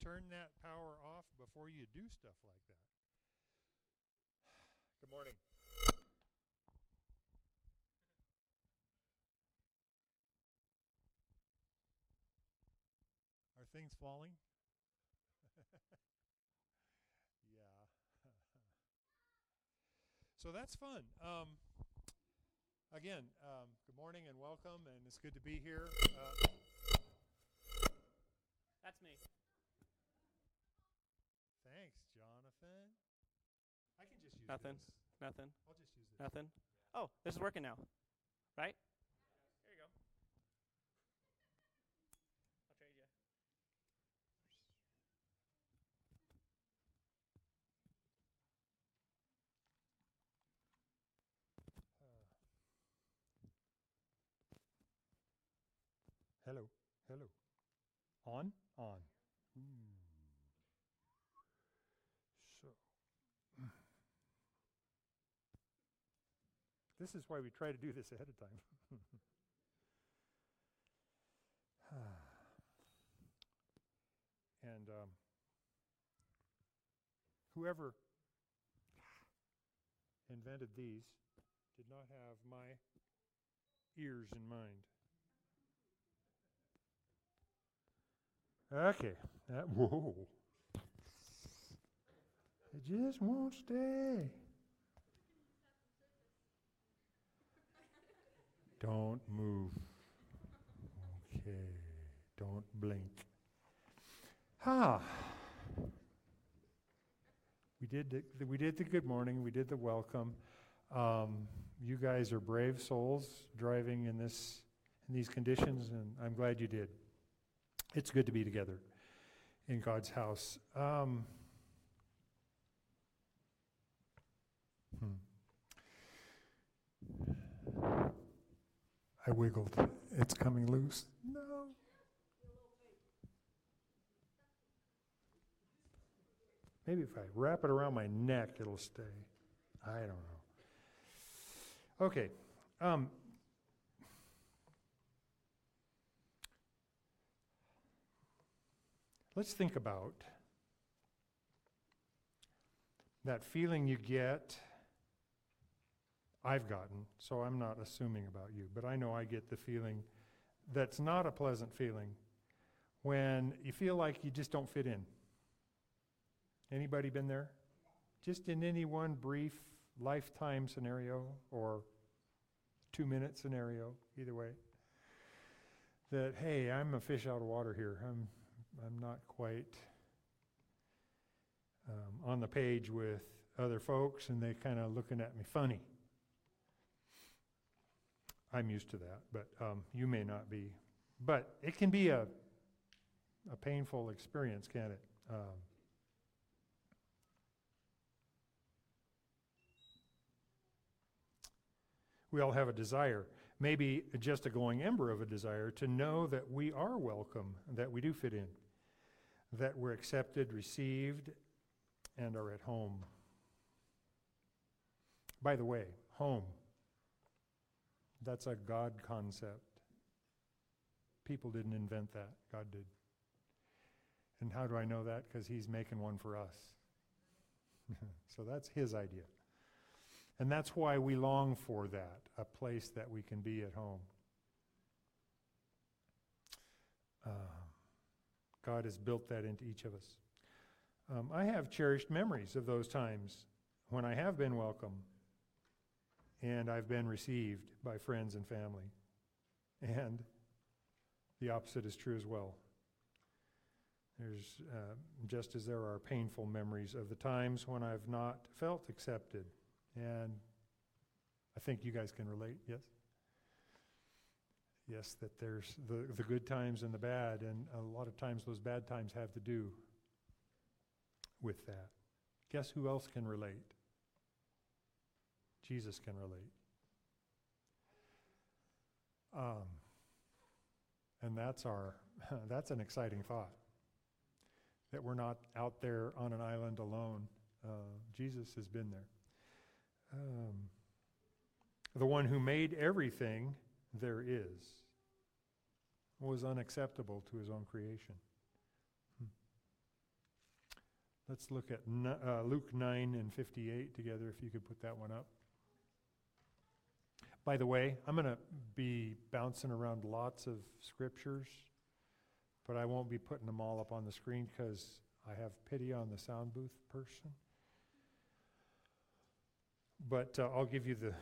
turn that power off before you do stuff like that. Good morning. Are things falling? yeah. so that's fun. Um, again, um, good morning and welcome, and it's good to be here. Uh, That's me. thanks, Jonathan. I can just use Nothing. this. Nothing. I'll just use this. Nothing. Oh, this is working now. Right? There you go. I'll trade you. Hello. Hello. On? On. Hmm. So. This is why we try to do this ahead of time. and um, whoever invented these did not have my ears in mind. Okay. That, whoa. It just won't stay. Don't move. Okay. Don't blink. Ah. We did the, the- we did the good morning. We did the welcome. Um, you guys are brave souls driving in this in these conditions, and I'm glad you did it's good to be together in God's house. Um, I wiggled. It's coming loose. No. Maybe if I wrap it around my neck, it'll stay. I don't know. Okay. Um, Let's think about that feeling you get. I've gotten, so I'm not assuming about you, but I know I get the feeling that's not a pleasant feeling when you feel like you just don't fit in. Anybody been there? Just in any one brief lifetime scenario or two minute scenario, either way. That, hey, I'm a fish out of water here. I'm I'm not quite um, on the page with other folks, and they're kind of looking at me funny. I'm used to that, but um, you may not be. But it can be a a painful experience, can't it? Um, we all have a desire, maybe just a glowing ember of a desire, to know that we are welcome, that we do fit in that we're accepted, received, and are at home. By the way, home, that's a God concept. People didn't invent that, God did. And how do I know that? Because He's making one for us. so that's His idea. And that's why we long for that, a place that we can be at home. Uh, God has built that into each of us. Um, I have cherished memories of those times when I have been welcome and I've been received by friends and family. And the opposite is true as well. There's, uh, just as there are painful memories of the times when I've not felt accepted. And I think you guys can relate, yes? Yes, that there's the, the good times and the bad, and a lot of times those bad times have to do with that. Guess who else can relate? Jesus can relate. Um, and that's our, that's an exciting thought. That we're not out there on an island alone. Uh, Jesus has been there. Um, the one who made everything there is was unacceptable to his own creation. Hmm. Let's look at uh, Luke 9 and 58 together, if you could put that one up. By the way, I'm going to be bouncing around lots of scriptures, but I won't be putting them all up on the screen because I have pity on the sound booth person. But uh, I'll give you the,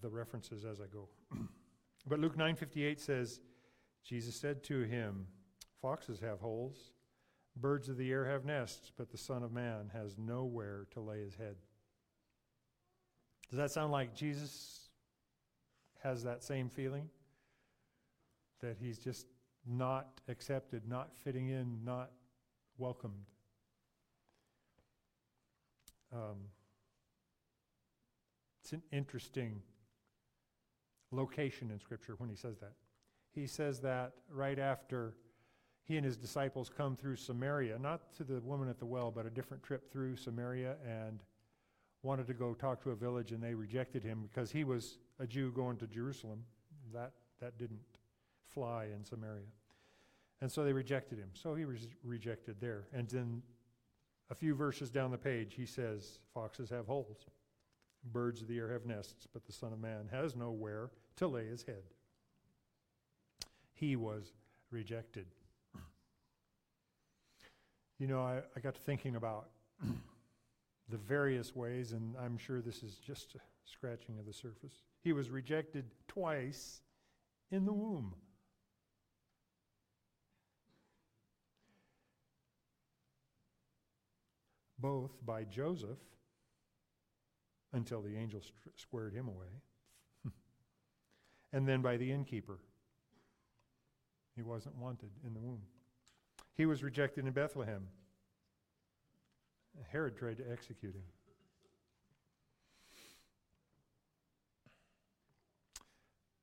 the references as I go. but Luke 9:58 says, Jesus said to him, Foxes have holes, birds of the air have nests, but the Son of Man has nowhere to lay his head. Does that sound like Jesus has that same feeling? That he's just not accepted, not fitting in, not welcomed. Um, it's an interesting location in Scripture when he says that. He says that right after he and his disciples come through Samaria, not to the woman at the well, but a different trip through Samaria, and wanted to go talk to a village, and they rejected him because he was a Jew going to Jerusalem. That, that didn't fly in Samaria. And so they rejected him. So he was rejected there. And then a few verses down the page, he says, Foxes have holes, birds of the air have nests, but the Son of Man has nowhere to lay his head. He was rejected. You know, I, I got to thinking about the various ways, and I'm sure this is just a scratching of the surface. He was rejected twice in the womb. Both by Joseph until the angel squared him away, and then by the innkeeper. He wasn't wanted in the womb. He was rejected in Bethlehem. Herod tried to execute him.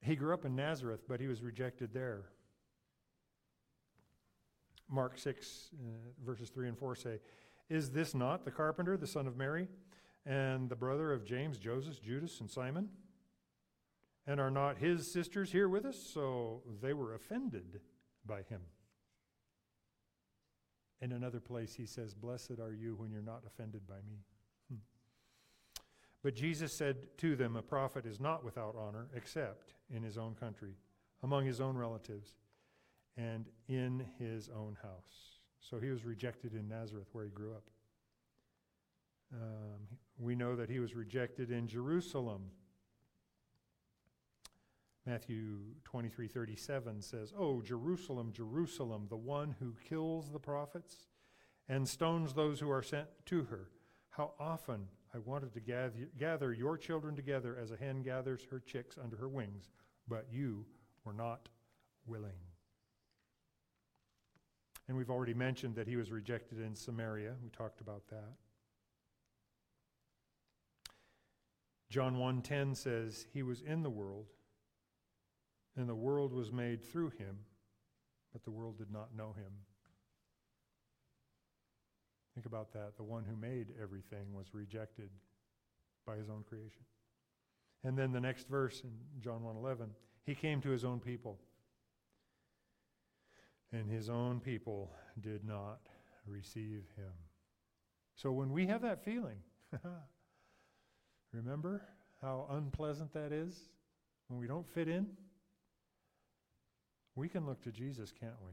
He grew up in Nazareth, but he was rejected there. Mark 6, uh, verses 3 and 4 say, Is this not the carpenter, the son of Mary, and the brother of James, Joseph, Judas, and Simon? And are not his sisters here with us? So they were offended by him. In another place, he says, Blessed are you when you're not offended by me. But Jesus said to them, A prophet is not without honor except in his own country, among his own relatives, and in his own house. So he was rejected in Nazareth, where he grew up. Um, we know that he was rejected in Jerusalem. Matthew 23 37 says, Oh, Jerusalem, Jerusalem, the one who kills the prophets and stones those who are sent to her. How often I wanted to gather, gather your children together as a hen gathers her chicks under her wings, but you were not willing. And we've already mentioned that he was rejected in Samaria. We talked about that. John 1:10 says he was in the world and the world was made through him, but the world did not know him. Think about that. The one who made everything was rejected by his own creation. And then the next verse in John 1:11, he came to his own people. And his own people did not receive him. So when we have that feeling, remember how unpleasant that is when we don't fit in? We can look to Jesus, can't we?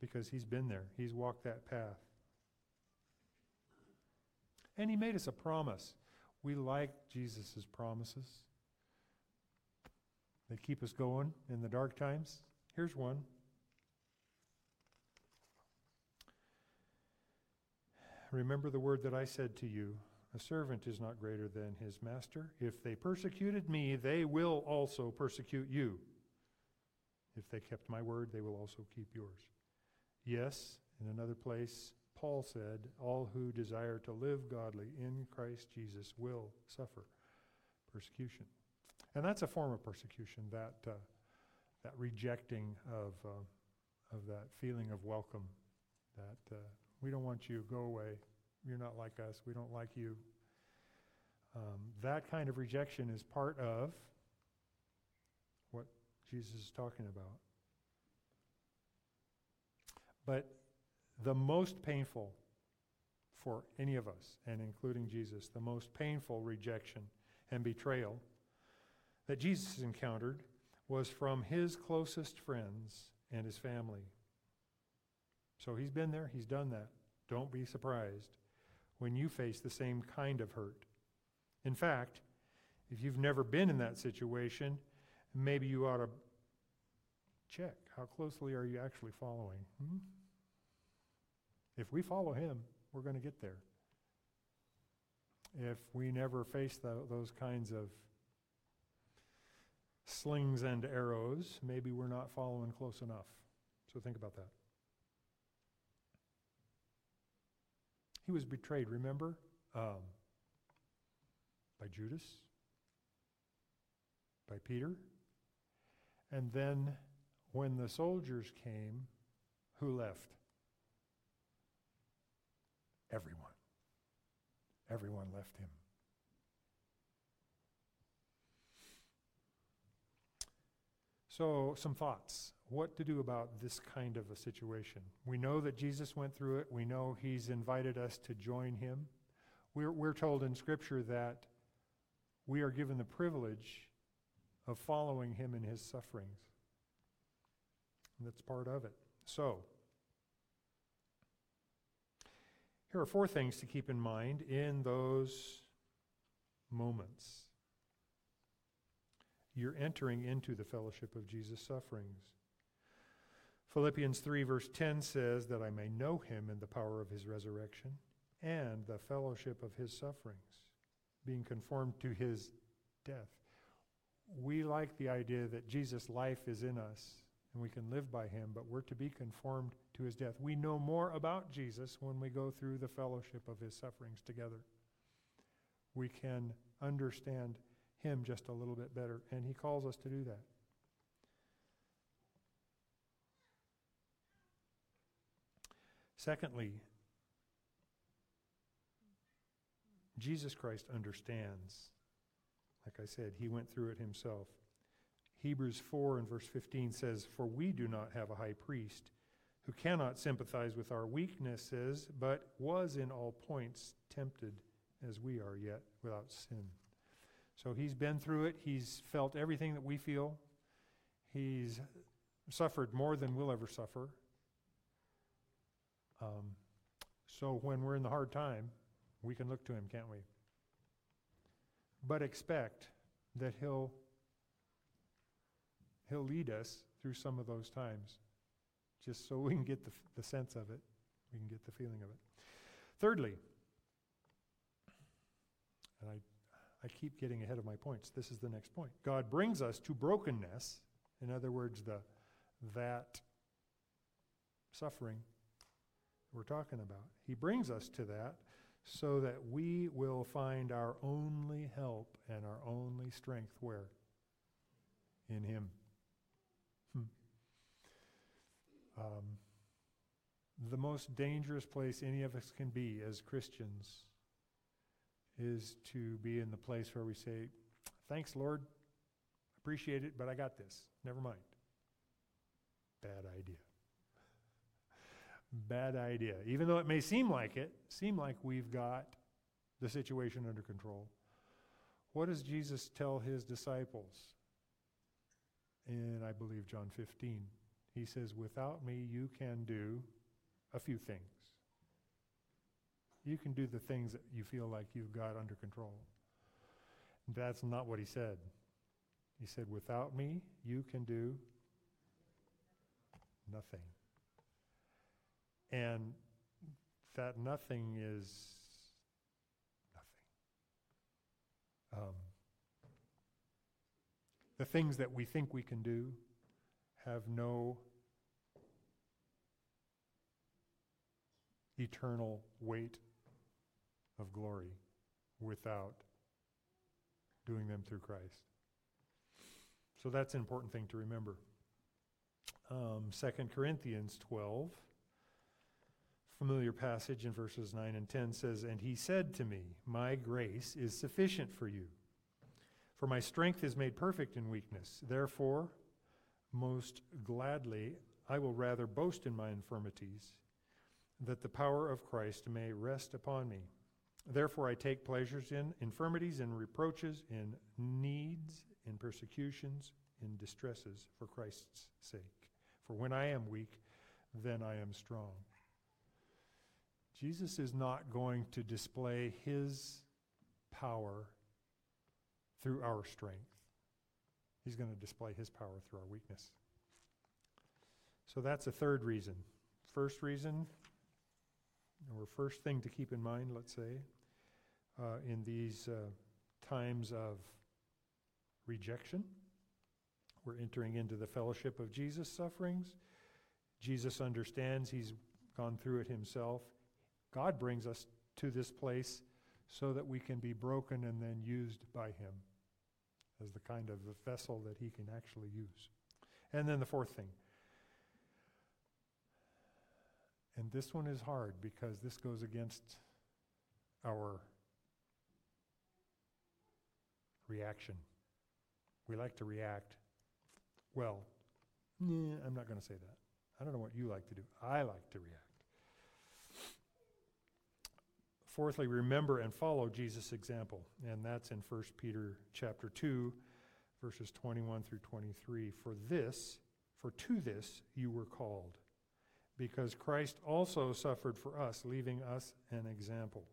Because he's been there, he's walked that path. And he made us a promise. We like Jesus' promises, they keep us going in the dark times. Here's one. Remember the word that I said to you a servant is not greater than his master. If they persecuted me, they will also persecute you. If they kept my word, they will also keep yours. Yes, in another place, Paul said, All who desire to live godly in Christ Jesus will suffer persecution. And that's a form of persecution, that, uh, that rejecting of, uh, of that feeling of welcome, that uh, we don't want you, go away, you're not like us. We don't like you. Um, that kind of rejection is part of what Jesus is talking about. But the most painful for any of us, and including Jesus, the most painful rejection and betrayal that Jesus encountered was from his closest friends and his family. So he's been there, he's done that. Don't be surprised when you face the same kind of hurt. In fact, if you've never been in that situation, maybe you ought to check how closely are you actually following. Hmm? If we follow him, we're going to get there. If we never face tho- those kinds of slings and arrows, maybe we're not following close enough. So think about that. He was betrayed, remember? Um, by Judas, by Peter. And then when the soldiers came, who left? Everyone. Everyone left him. So, some thoughts. What to do about this kind of a situation? We know that Jesus went through it. We know he's invited us to join him. We're, we're told in Scripture that we are given the privilege of following him in his sufferings. And that's part of it. So, here are four things to keep in mind in those moments. You're entering into the fellowship of Jesus' sufferings. Philippians 3, verse 10 says, That I may know him in the power of his resurrection and the fellowship of his sufferings, being conformed to his death. We like the idea that Jesus' life is in us and we can live by him, but we're to be conformed to his death. We know more about Jesus when we go through the fellowship of his sufferings together. We can understand him just a little bit better, and he calls us to do that. Secondly, Jesus Christ understands. Like I said, he went through it himself. Hebrews 4 and verse 15 says, For we do not have a high priest who cannot sympathize with our weaknesses, but was in all points tempted as we are, yet without sin. So he's been through it. He's felt everything that we feel. He's suffered more than we'll ever suffer. Um, so when we're in the hard time, we can look to him, can't we? But expect that he'll he'll lead us through some of those times, just so we can get the, the sense of it, we can get the feeling of it. Thirdly, and I I keep getting ahead of my points. This is the next point. God brings us to brokenness. In other words, the that suffering we're talking about. He brings us to that so that we will find our only help and our only strength where? In Him. Hmm. Um, the most dangerous place any of us can be as Christians is to be in the place where we say, Thanks, Lord. Appreciate it, but I got this. Never mind. Bad idea. Bad idea. Even though it may seem like it, seem like we've got the situation under control. What does Jesus tell his disciples? In, I believe, John 15. He says, Without me, you can do a few things. You can do the things that you feel like you've got under control. That's not what he said. He said, Without me, you can do nothing. And that nothing is nothing. Um, the things that we think we can do have no eternal weight of glory without doing them through Christ. So that's an important thing to remember. Um, 2 Corinthians 12, familiar passage in verses 9 and 10 says, And he said to me, My grace is sufficient for you, for my strength is made perfect in weakness. Therefore, most gladly, I will rather boast in my infirmities that the power of Christ may rest upon me. Therefore, I take pleasures in infirmities, in reproaches, in needs, in persecutions, in distresses for Christ's sake. For when I am weak, then I am strong. Jesus is not going to display his power through our strength. He's going to display his power through our weakness. So that's a third reason. First reason, or first thing to keep in mind, let's say, uh, in these uh, times of rejection. We're entering into the fellowship of Jesus' sufferings. Jesus understands he's gone through it himself. God brings us to this place so that we can be broken and then used by him as the kind of vessel that he can actually use. And then the fourth thing. And this one is hard because this goes against our reaction. We like to react. Well, nah, I'm not going to say that. I don't know what you like to do. I like to react. Fourthly, remember and follow Jesus' example, and that's in 1 Peter chapter 2, verses 21 through 23. For this, for to this you were called, because Christ also suffered for us, leaving us an example.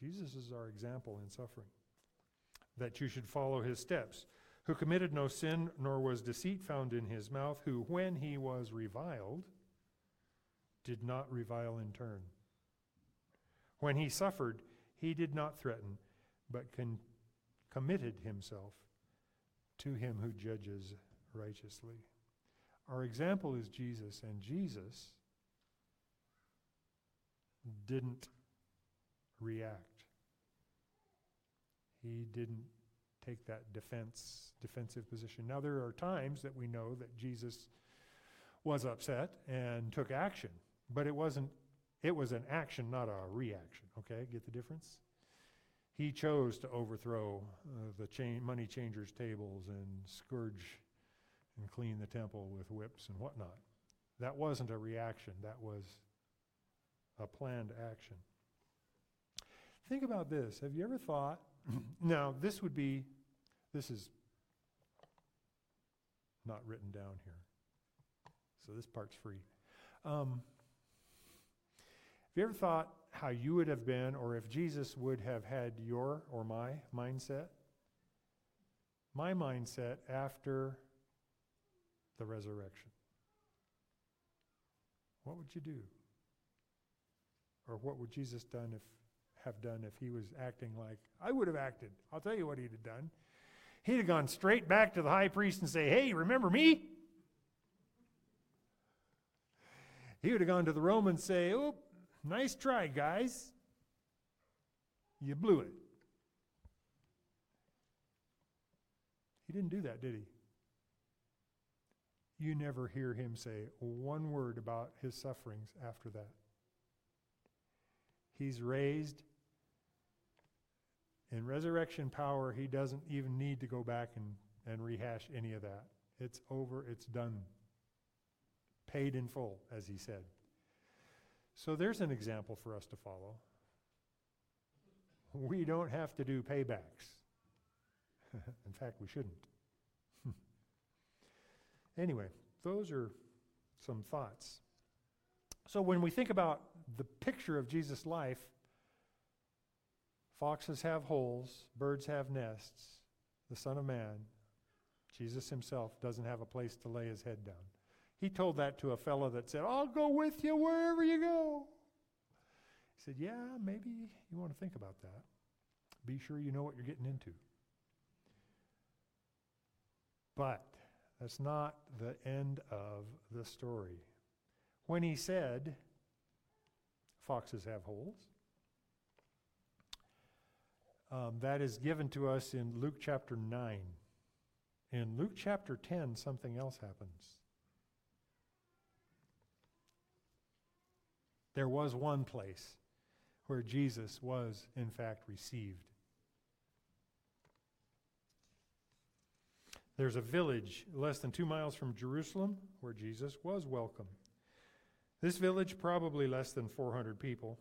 Jesus is our example in suffering that you should follow his steps, who committed no sin, nor was deceit found in his mouth, who, when he was reviled, did not revile in turn. When he suffered, he did not threaten, but con- committed himself to him who judges righteously. Our example is Jesus, and Jesus didn't react. He didn't take that defense defensive position. Now there are times that we know that Jesus was upset and took action, but it wasn't it was an action, not a reaction. Okay, get the difference? He chose to overthrow uh, the chain, money changers' tables and scourge and clean the temple with whips and whatnot. That wasn't a reaction, that was a planned action. Think about this. Have you ever thought now, this would be, this is not written down here. So this part's free. Um, have you ever thought how you would have been, or if Jesus would have had your or my mindset? My mindset after the resurrection. What would you do? Or what would Jesus done if have done if he was acting like I would have acted. I'll tell you what he'd have done. He'd have gone straight back to the high priest and say, "Hey, remember me?" He would have gone to the Romans and say, "Oh, nice try, guys. You blew it." He didn't do that, did he? You never hear him say one word about his sufferings after that. He's raised in resurrection power, he doesn't even need to go back and, and rehash any of that. It's over, it's done. Paid in full, as he said. So there's an example for us to follow. We don't have to do paybacks. in fact, we shouldn't. anyway, those are some thoughts. So when we think about the picture of Jesus' life, Foxes have holes, birds have nests. The Son of Man, Jesus himself, doesn't have a place to lay his head down. He told that to a fellow that said, I'll go with you wherever you go. He said, Yeah, maybe you want to think about that. Be sure you know what you're getting into. But that's not the end of the story. When he said, Foxes have holes, um, that is given to us in Luke chapter 9. In Luke chapter 10, something else happens. There was one place where Jesus was, in fact, received. There's a village less than two miles from Jerusalem where Jesus was welcome. This village, probably less than 400 people,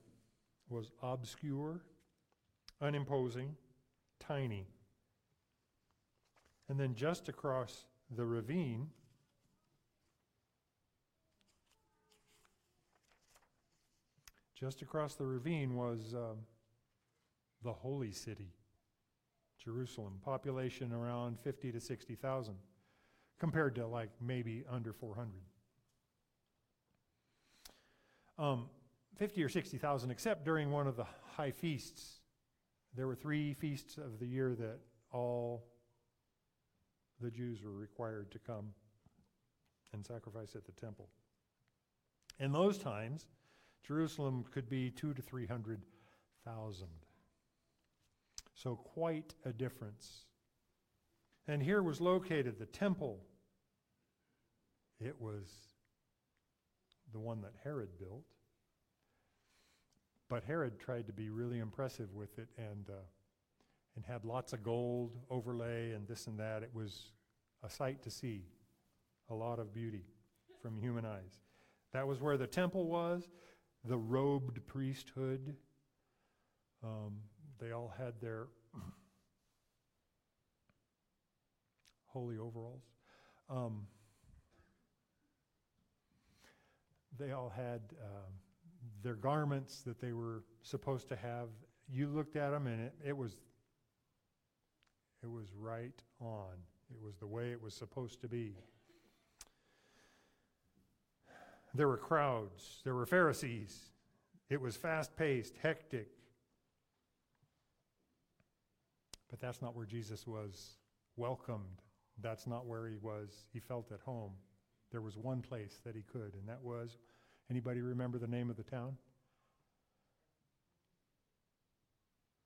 was obscure, unimposing, tiny. And then just across the ravine, just across the ravine was um, the holy city, Jerusalem, population around 50 to 60,000, compared to like maybe under 400. Um, 50 or 60,000, except during one of the high feasts. There were three feasts of the year that all the Jews were required to come and sacrifice at the temple. In those times, Jerusalem could be two to 300,000. So, quite a difference. And here was located the temple. It was the one that Herod built. But Herod tried to be really impressive with it and, uh, and had lots of gold overlay and this and that. It was a sight to see, a lot of beauty from human eyes. That was where the temple was, the robed priesthood. Um, they all had their holy overalls. Um, they all had um, their garments that they were supposed to have. You looked at them, and it, it was it was right on. It was the way it was supposed to be. There were crowds. There were Pharisees. It was fast paced, hectic. But that's not where Jesus was welcomed. That's not where he was. He felt at home. There was one place that he could, and that was anybody remember the name of the town?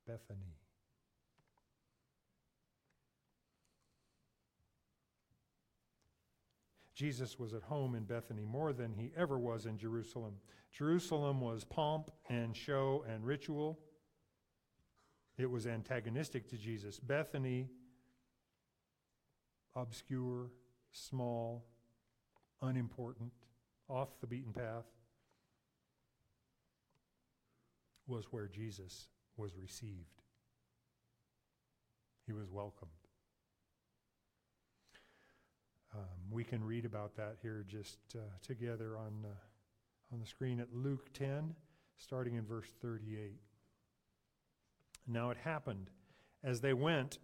Bethany. Jesus was at home in Bethany more than he ever was in Jerusalem. Jerusalem was pomp and show and ritual. It was antagonistic to Jesus. Bethany, obscure, small, unimportant, off the beaten path, was where Jesus was received. He was welcomed. Um, we can read about that here just uh, together on, uh, on the screen at Luke 10, starting in verse 38. Now it happened, as they went,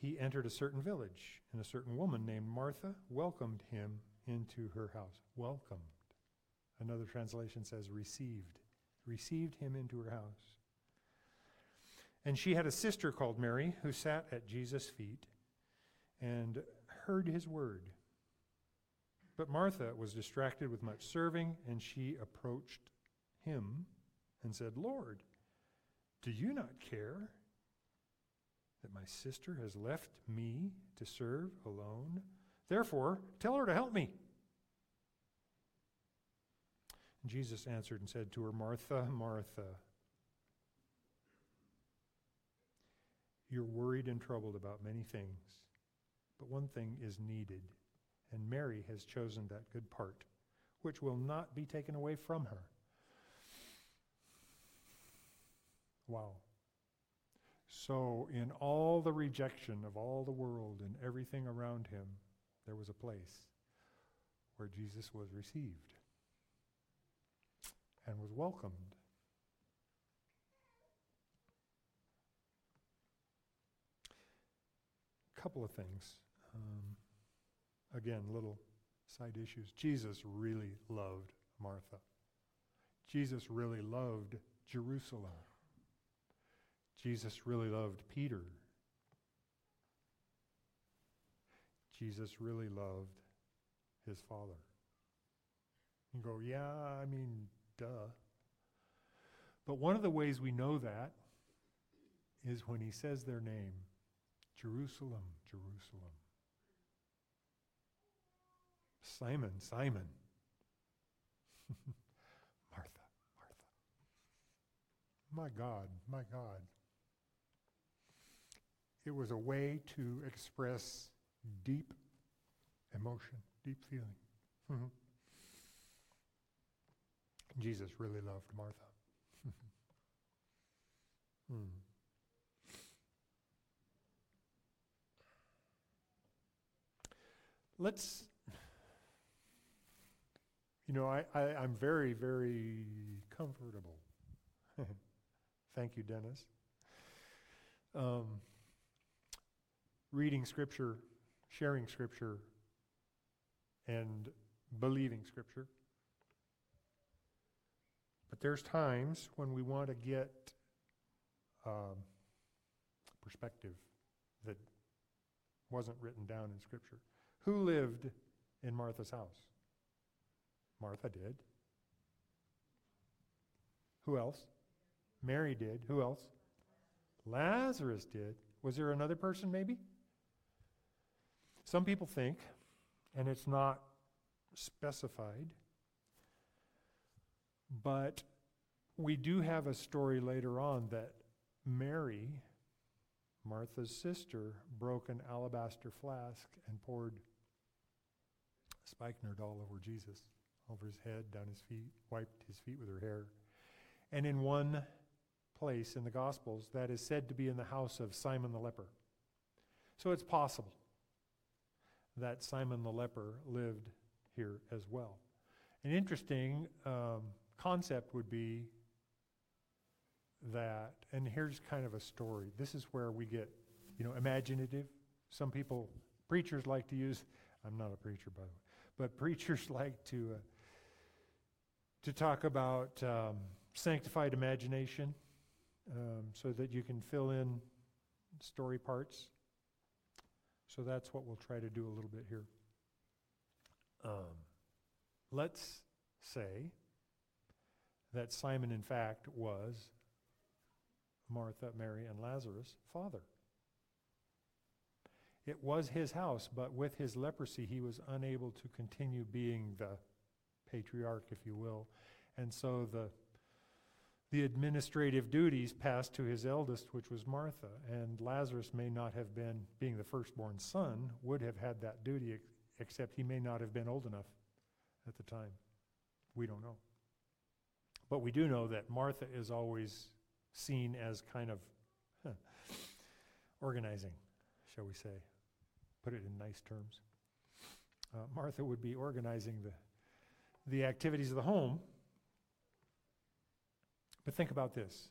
he entered a certain village, and a certain woman named Martha welcomed him into her house. Welcomed. Another translation says received. Received him into her house. And she had a sister called Mary who sat at Jesus' feet and heard his word. But Martha was distracted with much serving, and she approached him and said, Lord, do you not care that my sister has left me to serve alone? Therefore, tell her to help me. And Jesus answered and said to her, Martha, Martha, you're worried and troubled about many things, but one thing is needed, and Mary has chosen that good part, which will not be taken away from her. Wow. So, in all the rejection of all the world and everything around him, there was a place where Jesus was received and was welcomed. A Couple of things. Um, again, little side issues. Jesus really loved Martha. Jesus really loved Jerusalem. Jesus really loved Peter. Jesus really loved his father. You go, yeah, I mean, duh. But one of the ways we know that is when he says their name Jerusalem, Jerusalem. Simon, Simon. Martha, Martha. My God, my God. It was a way to express deep emotion, deep feeling. Jesus really loved Martha. Hmm. Let's, you know, I, I, I'm very, very comfortable. Thank you, Dennis. Um, reading Scripture, sharing Scripture, and believing Scripture. But there's times when we want to get um, perspective that wasn't written down in Scripture. Who lived in Martha's house? Martha did. Who else? Mary did. Who else? Lazarus did. Was there another person maybe? Some people think, and it's not specified, but we do have a story later on that Mary, Martha's sister, broke an alabaster flask and poured spikenard all over Jesus, over his head, down his feet, wiped his feet with her hair. And in one place in the Gospels, that is said to be in the house of Simon the leper. So it's possible that Simon the leper lived here as well. An interesting um, concept would be that, and here's kind of a story. This is where we get, you know, imaginative. Some people, preachers like to use, I'm not a preacher, by the way, but preachers like to, uh, to talk about um, sanctified imagination um, so that you can fill in story parts. So that's what we'll try to do a little bit here. Um, let's say that Simon, in fact, was Martha, Mary, and Lazarus' father. It was his house, but with his leprosy, he was unable to continue being the patriarch, if you will. And so the, the administrative duties passed to his eldest, which was Martha. And Lazarus may not have been, being the firstborn son, would have had that duty, ex- except he may not have been old enough at the time. We don't know. But we do know that Martha is always seen as kind of huh, organizing, shall we say. Put it in nice terms. Uh, Martha would be organizing the, the activities of the home. But think about this.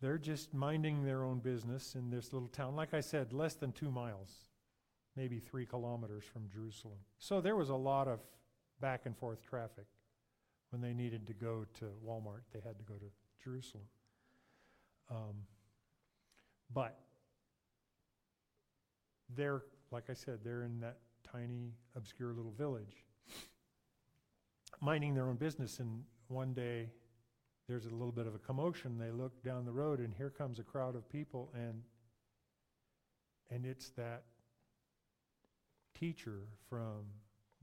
They're just minding their own business in this little town. Like I said, less than two miles, maybe three kilometers from Jerusalem. So there was a lot of back and forth traffic. When they needed to go to Walmart, they had to go to Jerusalem. Um, but they're, like I said, they're in that tiny, obscure little village, minding their own business. And one day, there's a little bit of a commotion. They look down the road, and here comes a crowd of people, and and it's that teacher from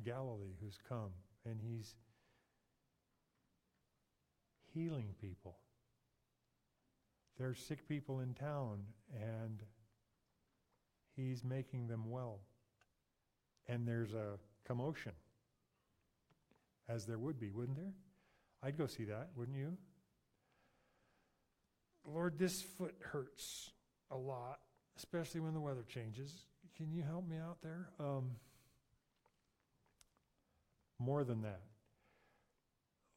Galilee who's come, and he's healing people. There's sick people in town, and he's making them well. And there's a commotion, as there would be, wouldn't there? I'd go see that, wouldn't you? Lord, this foot hurts a lot, especially when the weather changes. Can you help me out there? Um, more than that,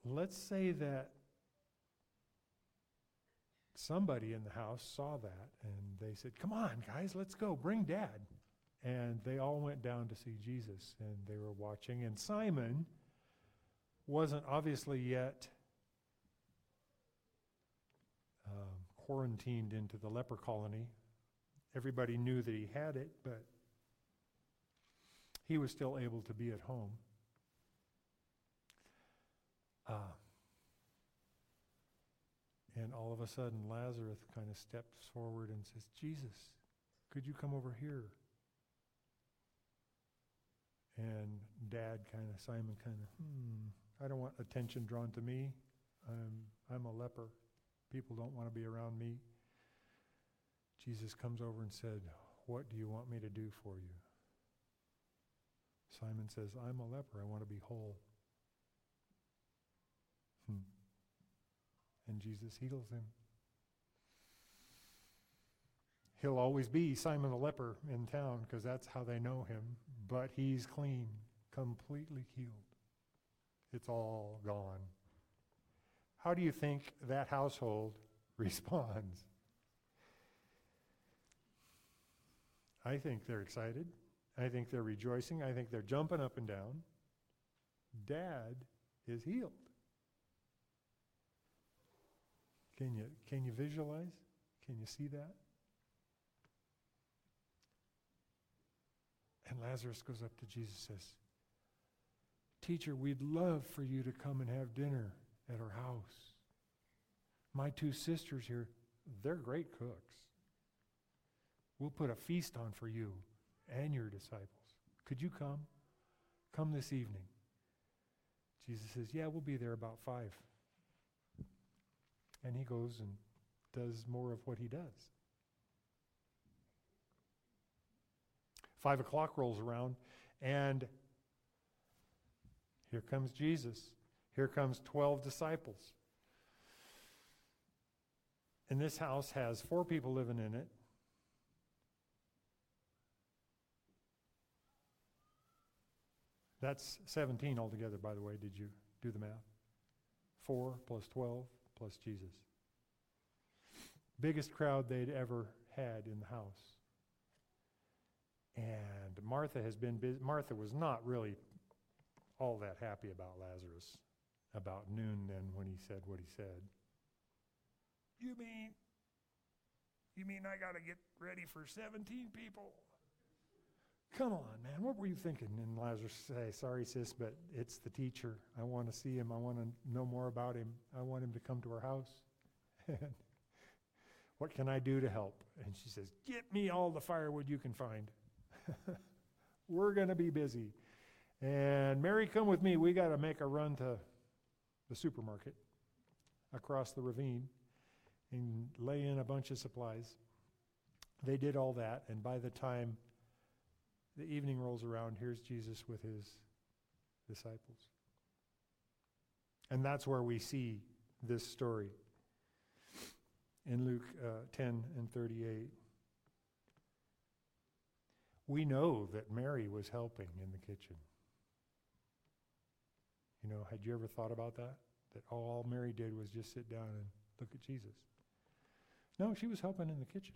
let's say that somebody in the house saw that and they said, Come on, guys, let's go, bring dad. And they all went down to see Jesus and they were watching. And Simon wasn't obviously yet um, quarantined into the leper colony. Everybody knew that he had it, but he was still able to be at home. Uh, and all of a sudden, Lazarus kind of steps forward and says, Jesus, could you come over here? And dad kind of, Simon kind of, hmm, I don't want attention drawn to me. I'm, I'm a leper. People don't want to be around me. Jesus comes over and said, What do you want me to do for you? Simon says, I'm a leper. I want to be whole. Hmm. And Jesus heals him. He'll always be Simon the leper in town because that's how they know him, but he's clean, completely healed. It's all gone. How do you think that household responds? I think they're excited. I think they're rejoicing. I think they're jumping up and down. Dad is healed. Can you, can you visualize? Can you see that? And Lazarus goes up to Jesus and says, Teacher, we'd love for you to come and have dinner at our house. My two sisters here, they're great cooks. We'll put a feast on for you and your disciples. Could you come? Come this evening. Jesus says, Yeah, we'll be there about five. And he goes and does more of what he does. Five o'clock rolls around, and here comes Jesus. Here comes 12 disciples. And this house has four people living in it. That's 17 altogether, by the way. Did you do the math? 4 plus 12 plus Jesus. Biggest crowd they'd ever had in the house. And Martha has been busy. Martha was not really all that happy about Lazarus about noon then when he said what he said. You mean, you mean I got to get ready for 17 people? Come on, man, what were you thinking? And Lazarus say, sorry, sis, but it's the teacher. I want to see him. I want to know more about him. I want him to come to our house. what can I do to help? And she says, get me all the firewood you can find. We're going to be busy. And Mary, come with me. We got to make a run to the supermarket across the ravine and lay in a bunch of supplies. They did all that, and by the time the evening rolls around, here's Jesus with his disciples. And that's where we see this story in Luke uh, 10 and 38. We know that Mary was helping in the kitchen. You know, had you ever thought about that? That all Mary did was just sit down and look at Jesus. No, she was helping in the kitchen.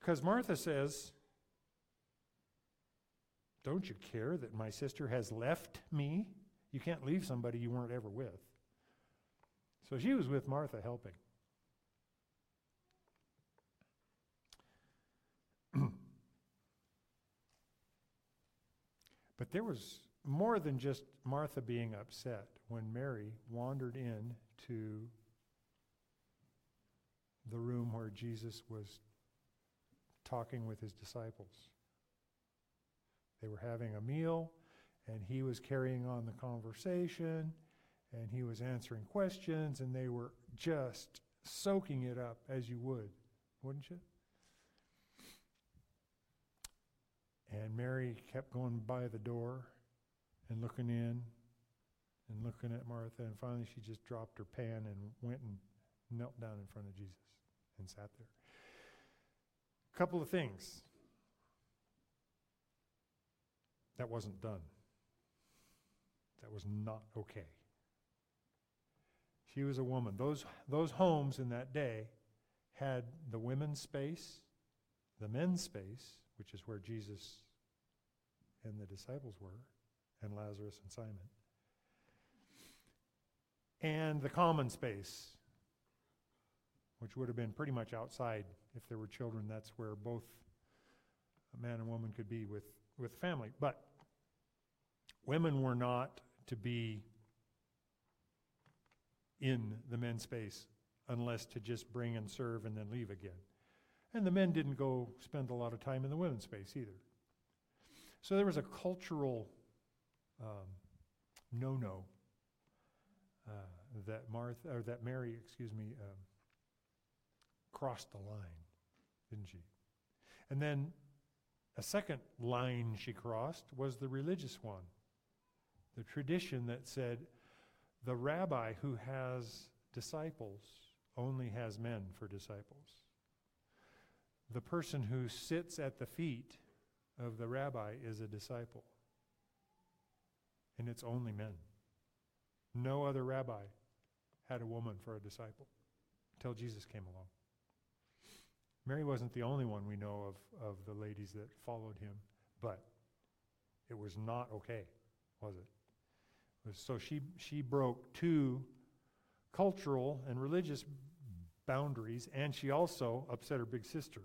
Because Martha says, Don't you care that my sister has left me? You can't leave somebody you weren't ever with. So she was with Martha helping. but there was more than just Martha being upset when Mary wandered in to the room where Jesus was talking with his disciples. They were having a meal, and he was carrying on the conversation, and he was answering questions, and they were just soaking it up as you would, wouldn't you? And Mary kept going by the door and looking in and looking at Martha, and finally she just dropped her pan and went and knelt down in front of Jesus and sat there. A couple of things. That wasn't done. That was not okay. She was a woman. Those, those homes in that day had the women's space, the men's space, which is where Jesus and the disciples were, and Lazarus and Simon. And the common space, which would have been pretty much outside if there were children. That's where both a man and woman could be with, with family. But women were not to be in the men's space unless to just bring and serve and then leave again. And the men didn't go spend a lot of time in the women's space either. So there was a cultural um, no-no uh, that Martha or that Mary, excuse me, um, crossed the line, didn't she? And then a second line she crossed was the religious one, the tradition that said the rabbi who has disciples only has men for disciples. The person who sits at the feet of the rabbi is a disciple. And it's only men. No other rabbi had a woman for a disciple until Jesus came along. Mary wasn't the only one we know of, of the ladies that followed him, but it was not okay, was it? so she, she broke two cultural and religious boundaries, and she also upset her big sister.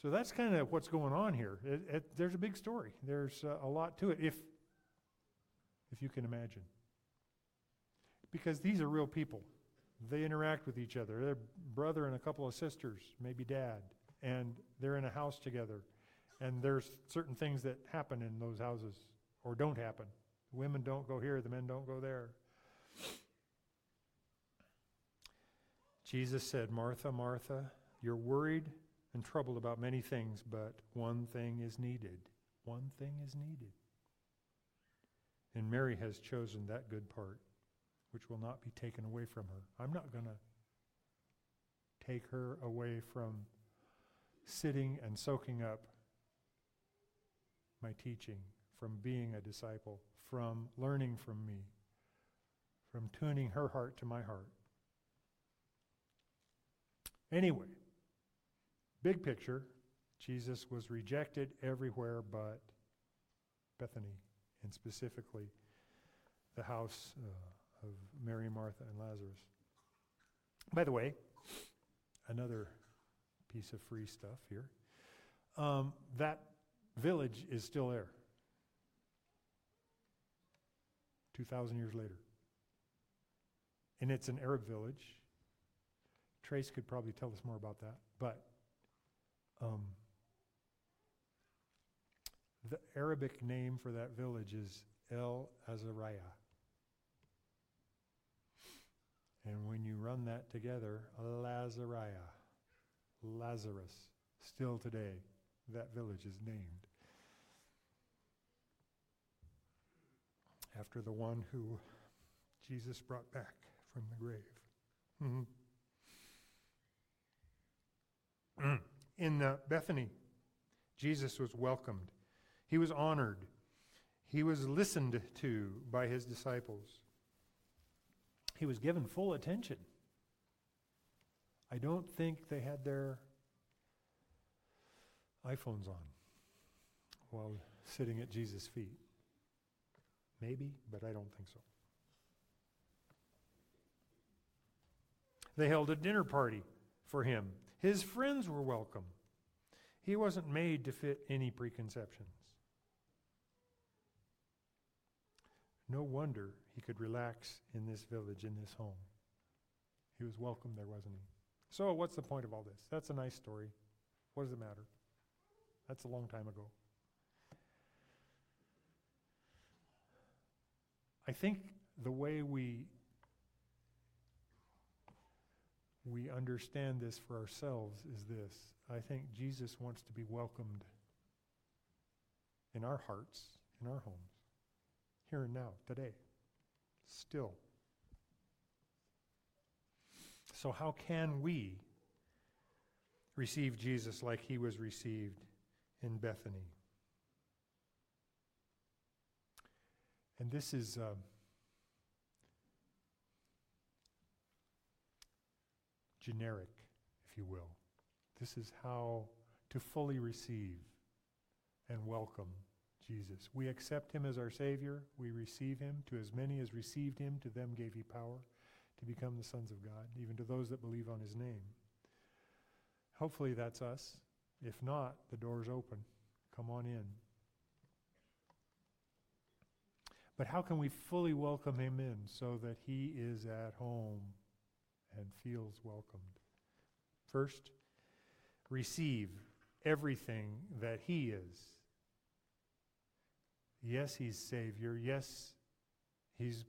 So that's kind of what's going on here. It, it, there's a big story. There's uh, a lot to it, if if you can imagine. Because these are real people. They interact with each other. They're brother and a couple of sisters, maybe dad, and they're in a house together. And there's certain things that happen in those houses or don't happen. The women don't go here, the men don't go there. Jesus said, Martha, Martha, you're worried and troubled about many things, but one thing is needed. One thing is needed. And Mary has chosen that good part, which will not be taken away from her. I'm not going to take her away from sitting and soaking up my teaching, from being a disciple, from learning from me, from tuning her heart to my heart. Anyway, big picture, Jesus was rejected everywhere but Bethany and specifically the house uh, of Mary, Martha, and Lazarus. By the way, another piece of free stuff here. Um, that village is still there. 2,000 years later. And it's an Arab village. Trace could probably tell us more about that. But um, the Arabic name for that village is El Azariah. And when you run that together, Lazariah, Lazarus, still today, that village is named. After the one who Jesus brought back from the grave. Mm-hmm. In uh, Bethany, Jesus was welcomed he was honored. He was listened to by his disciples. He was given full attention. I don't think they had their iPhones on while sitting at Jesus' feet. Maybe, but I don't think so. They held a dinner party for him. His friends were welcome. He wasn't made to fit any preconceptions. No wonder he could relax in this village, in this home. He was welcome there, wasn't he? So, what's the point of all this? That's a nice story. What does it matter? That's a long time ago. I think the way we we understand this for ourselves is this. I think Jesus wants to be welcomed in our hearts, in our homes here and now, today, still. So, how can we receive Jesus like he was received in Bethany? And this is uh, generic, if you will. This is how to fully receive and welcome Jesus. We accept him as our Savior. We receive him. To as many as received him, to them gave he power to become the sons of God, even to those that believe on his name. Hopefully that's us. If not, the door's open. Come on in. But how can we fully welcome him in so that he is at home and feels welcomed? First, receive everything that he is Yes, He's Savior. Yes, He's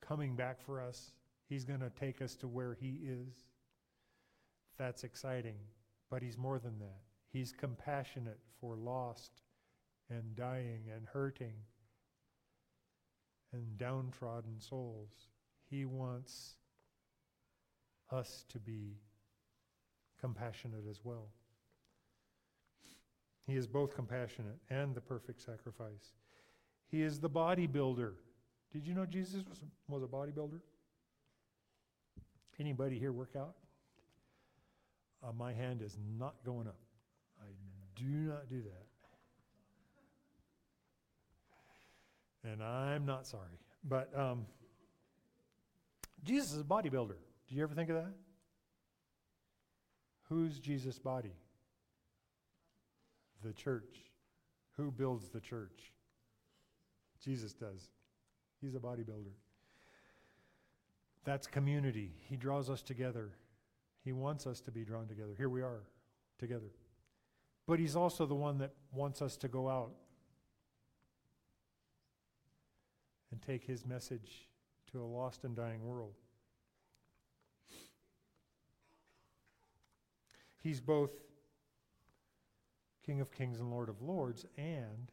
coming back for us. He's going to take us to where He is. That's exciting. But He's more than that. He's compassionate for lost and dying and hurting and downtrodden souls. He wants us to be compassionate as well. He is both compassionate and the perfect sacrifice. He is the bodybuilder. Did you know Jesus was, was a bodybuilder? Anybody here work out? Uh, my hand is not going up. I do not do that. And I'm not sorry. But um, Jesus is a bodybuilder. Did you ever think of that? Who's Jesus' body? The church. Who builds the church? Jesus does. He's a bodybuilder. That's community. He draws us together. He wants us to be drawn together. Here we are together. But He's also the one that wants us to go out and take His message to a lost and dying world. He's both King of Kings and Lord of Lords, and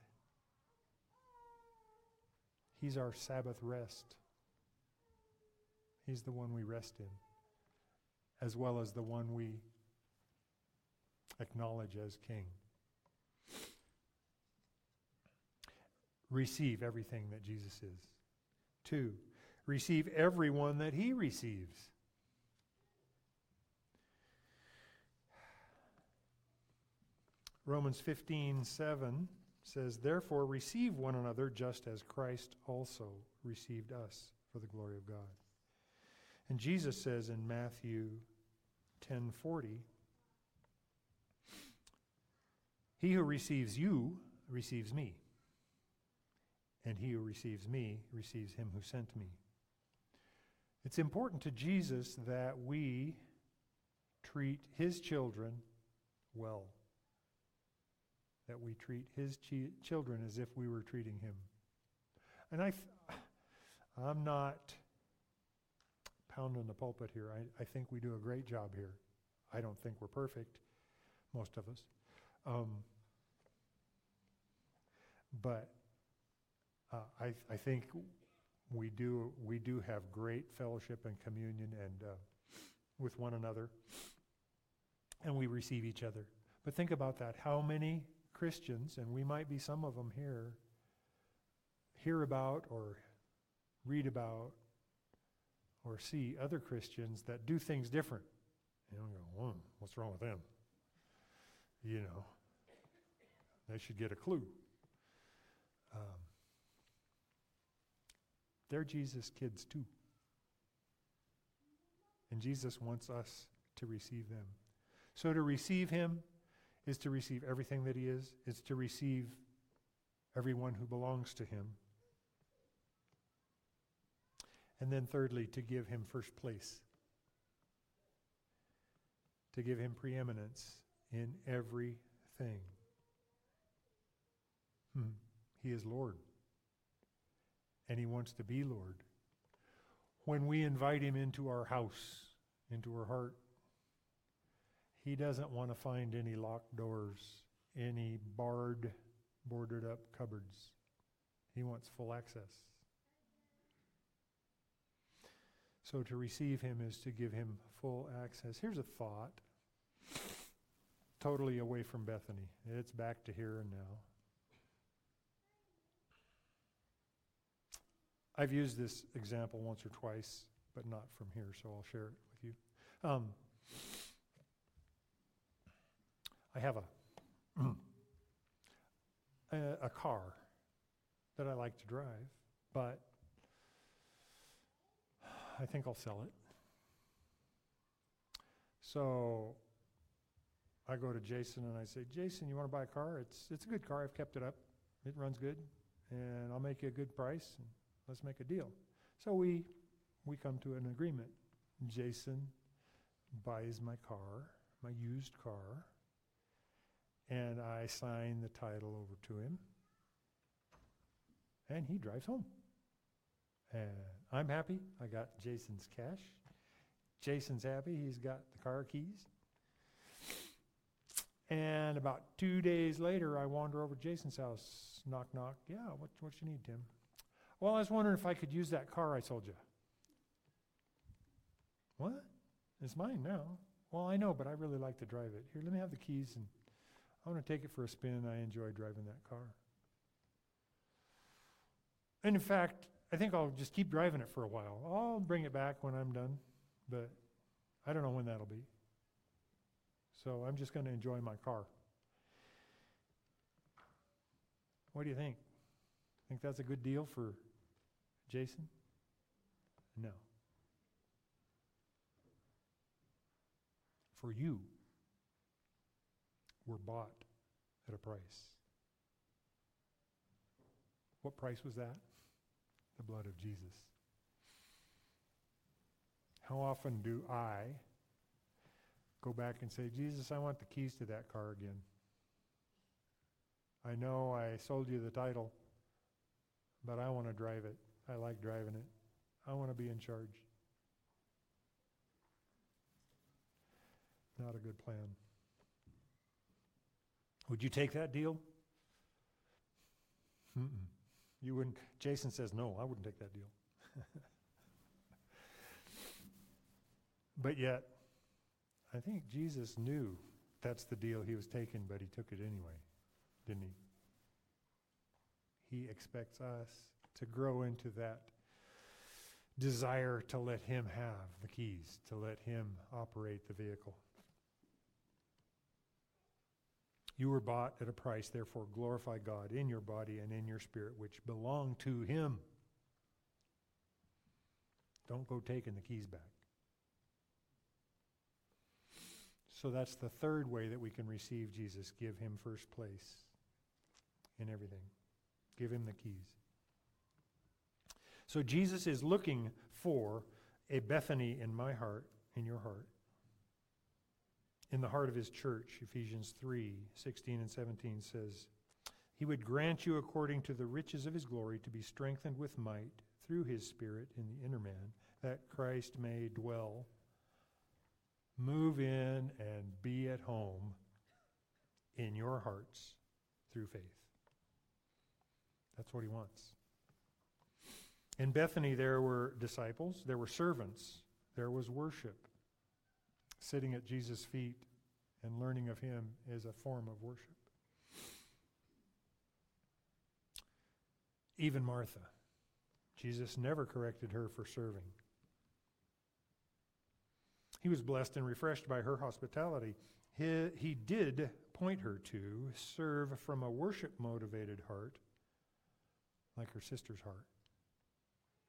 He's our Sabbath rest. He's the one we rest in, as well as the one we acknowledge as King. Receive everything that Jesus is. Two, receive everyone that He receives. Romans 15, 7 says, Therefore receive one another just as Christ also received us for the glory of God. And Jesus says in Matthew 10:40, He who receives you receives me, and he who receives me receives him who sent me. It's important to Jesus that we treat his children well that we treat his chi- children as if we were treating him. And I, I'm not pounding the pulpit here. I, I think we do a great job here. I don't think we're perfect, most of us. Um, but uh, I, I think we do, we do have great fellowship and communion and uh, with one another, and we receive each other. But think about that. How many Christians, and we might be some of them here, hear about or read about or see other Christians that do things different. You know, go, hmm, what's wrong with them? You know, they should get a clue. Um, they're Jesus' kids too. And Jesus wants us to receive them. So to receive him is to receive everything that he is, is to receive everyone who belongs to him. And then, thirdly, to give him first place, to give him preeminence in everything. Hmm. He is Lord, and he wants to be Lord. When we invite him into our house, into our heart, he doesn't want to find any locked doors, any barred, boarded up cupboards. He wants full access. So to receive him is to give him full access. Here's a thought, totally away from Bethany. It's back to here and now. I've used this example once or twice, but not from here, so I'll share it with you. Um, I have a, a, a car that I like to drive, but I think I'll sell it. So I go to Jason and I say, Jason, you want to buy a car? It's, it's a good car. I've kept it up. It runs good. And I'll make you a good price. And let's make a deal. So we, we come to an agreement. Jason buys my car, my used car and I sign the title over to him. And he drives home. And I'm happy. I got Jason's cash. Jason's happy. He's got the car keys. And about two days later, I wander over to Jason's house. Knock, knock. Yeah, what, what you need, Tim? Well, I was wondering if I could use that car I sold you. What? It's mine now. Well, I know, but I really like to drive it. Here, let me have the keys and I want to take it for a spin. I enjoy driving that car. And in fact, I think I'll just keep driving it for a while. I'll bring it back when I'm done, but I don't know when that'll be. So I'm just going to enjoy my car. What do you think? Think that's a good deal for Jason? No. For you were bought at a price. What price was that? The blood of Jesus. How often do I go back and say, Jesus, I want the keys to that car again? I know I sold you the title, but I want to drive it. I like driving it. I want to be in charge. Not a good plan. Would you take that deal? Mm-mm. You wouldn't. Jason says, no, I wouldn't take that deal. but yet, I think Jesus knew that's the deal he was taking, but he took it anyway, didn't he? He expects us to grow into that desire to let him have the keys, to let him operate the vehicle. You were bought at a price, therefore glorify God in your body and in your spirit, which belong to Him. Don't go taking the keys back. So that's the third way that we can receive Jesus. Give Him first place in everything, give Him the keys. So Jesus is looking for a Bethany in my heart, in your heart in the heart of his church, Ephesians 3 16 and 17 says, He would grant you according to the riches of his glory to be strengthened with might through his Spirit in the inner man, that Christ may dwell, move in, and be at home in your hearts through faith. That's what he wants. In Bethany, there were disciples, there were servants, there was worship sitting at Jesus' feet and learning of him is a form of worship. Even Martha, Jesus never corrected her for serving. He was blessed and refreshed by her hospitality. He, he did point her to serve from a worship motivated heart, like her sister's heart.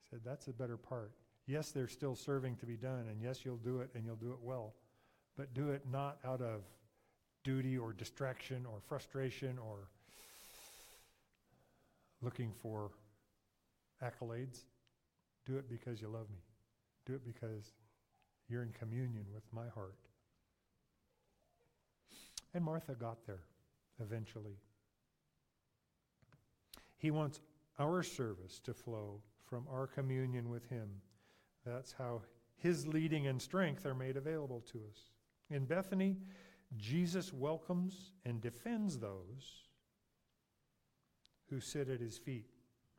He said, That's the better part. Yes, there's still serving to be done, and yes, you'll do it and you'll do it well, but do it not out of duty or distraction or frustration or looking for accolades. Do it because you love me. Do it because you're in communion with my heart. And Martha got there eventually. He wants our service to flow from our communion with Him that's how his leading and strength are made available to us. In Bethany, Jesus welcomes and defends those who sit at his feet,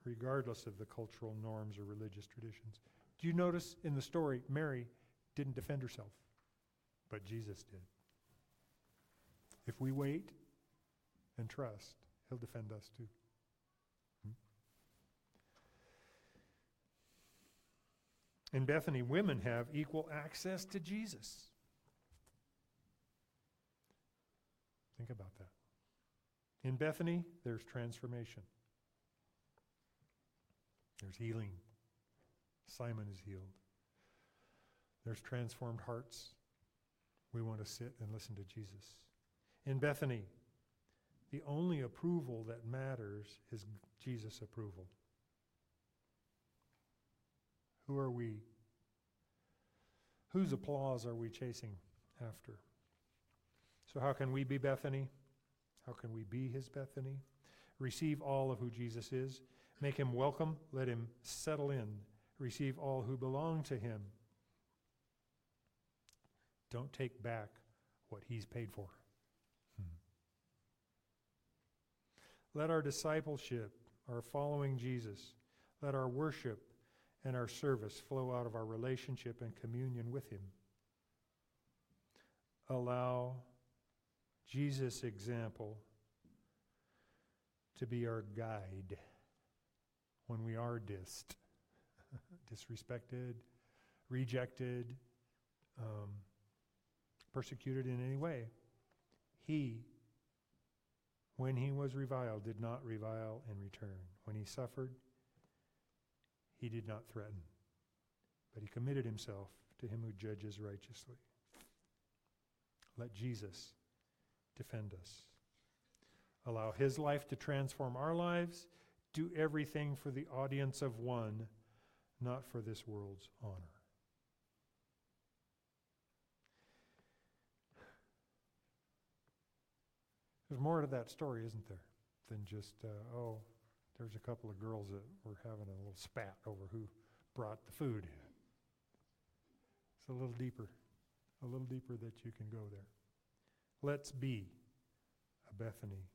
regardless of the cultural norms or religious traditions. Do you notice in the story, Mary didn't defend herself, but Jesus did. If we wait and trust, he'll defend us too. Hmm? In Bethany, women have equal access to Jesus. Think about that. In Bethany, there's transformation, there's healing. Simon is healed. There's transformed hearts. We want to sit and listen to Jesus. In Bethany, the only approval that matters is Jesus' approval. Who are we? Whose applause are we chasing after? So, how can we be Bethany? How can we be his Bethany? Receive all of who Jesus is. Make him welcome. Let him settle in. Receive all who belong to him. Don't take back what he's paid for. Hmm. Let our discipleship, our following Jesus, Let our worship and our service flow out of our relationship and communion with Him. Allow Jesus' example to be our guide when we are dissed, disrespected, rejected, um, persecuted in any way. He, when he was reviled, did not revile in return. When he suffered, he did not threaten, but he committed himself to him who judges righteously. Let Jesus defend us. Allow his life to transform our lives. Do everything for the audience of one, not for this world's honor. There's more to that story, isn't there, than just, uh, oh, there's a couple of girls that were having a little spat over who brought the food. It's a little deeper, a little deeper that you can go there. Let's be a Bethany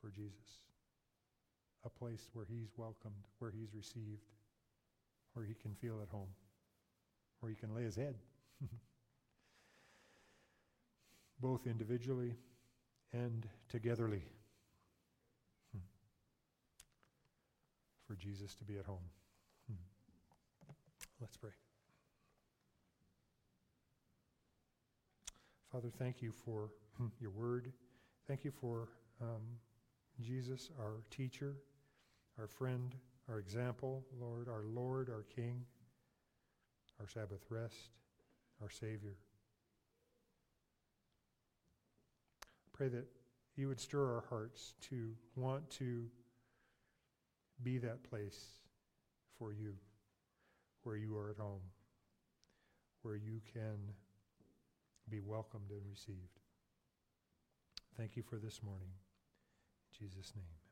for Jesus, a place where he's welcomed, where he's received, where he can feel at home, where he can lay his head, both individually and togetherly. For Jesus to be at home. Hmm. Let's pray. Father, thank you for hmm, your word. Thank you for um, Jesus, our teacher, our friend, our example, Lord, our Lord, our King, our Sabbath rest, our Savior. Pray that you would stir our hearts to want to be that place for you, where you are at home, where you can be welcomed and received. Thank you for this morning. In Jesus' name.